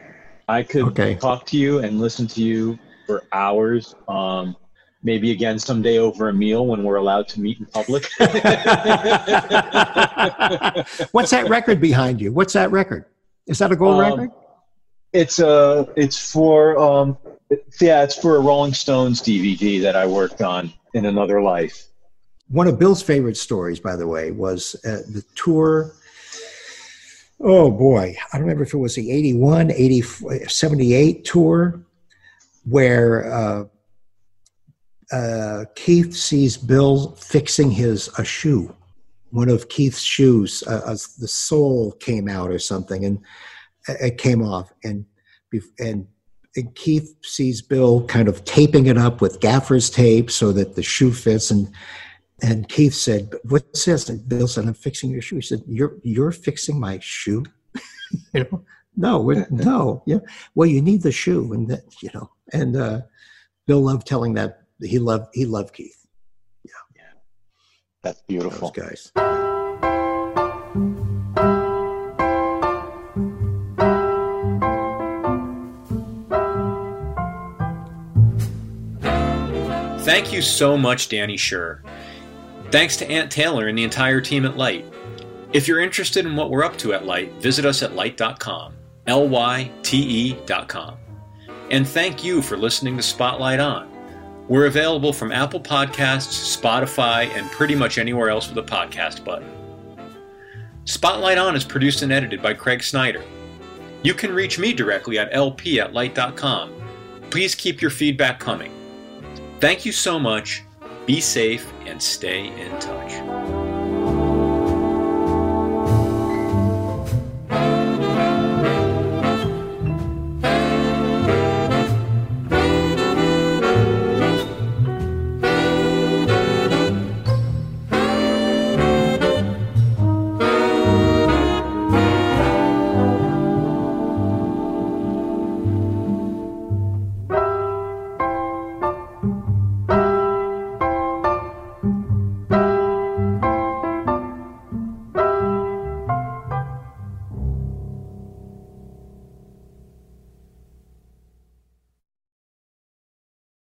I could Okay. talk to you and listen to you for hours. Um, maybe again someday over a meal when we're allowed to meet in public. what's that record behind you? What's that record? Is that a gold Um, record? It's uh it's for um yeah, it's for a Rolling Stones DVD that I worked on in another life. One of Bill's favorite stories, by the way, was uh, the tour. Oh boy, I don't remember if it was the 81, 80, 78 tour where uh, uh, Keith sees Bill fixing his a shoe. One of Keith's shoes, uh, uh, the sole came out or something, and it came off. And and and Keith sees Bill kind of taping it up with gaffer's tape so that the shoe fits. And and Keith said, "What's this?" And Bill said, "I'm fixing your shoe." He said, "You're you're fixing my shoe?" you know, no, no, yeah. Well, you need the shoe, and that you know. And uh, Bill loved telling that he loved he loved Keith. That's Those beautiful. guys. Thank you so much, Danny Scher. Thanks to Aunt Taylor and the entire team at Lyte. If you're interested in what we're up to at Lyte, visit us at lyte.com, L Y T E.com. And thank you for listening to Spotlight On. We're available from Apple Podcasts, Spotify, and pretty much anywhere else with a podcast button. Spotlight On is produced and edited by Craig Snyder. You can reach me directly at lp at lyte.com. Please keep your feedback coming. Thank you so much. Be safe and stay in touch.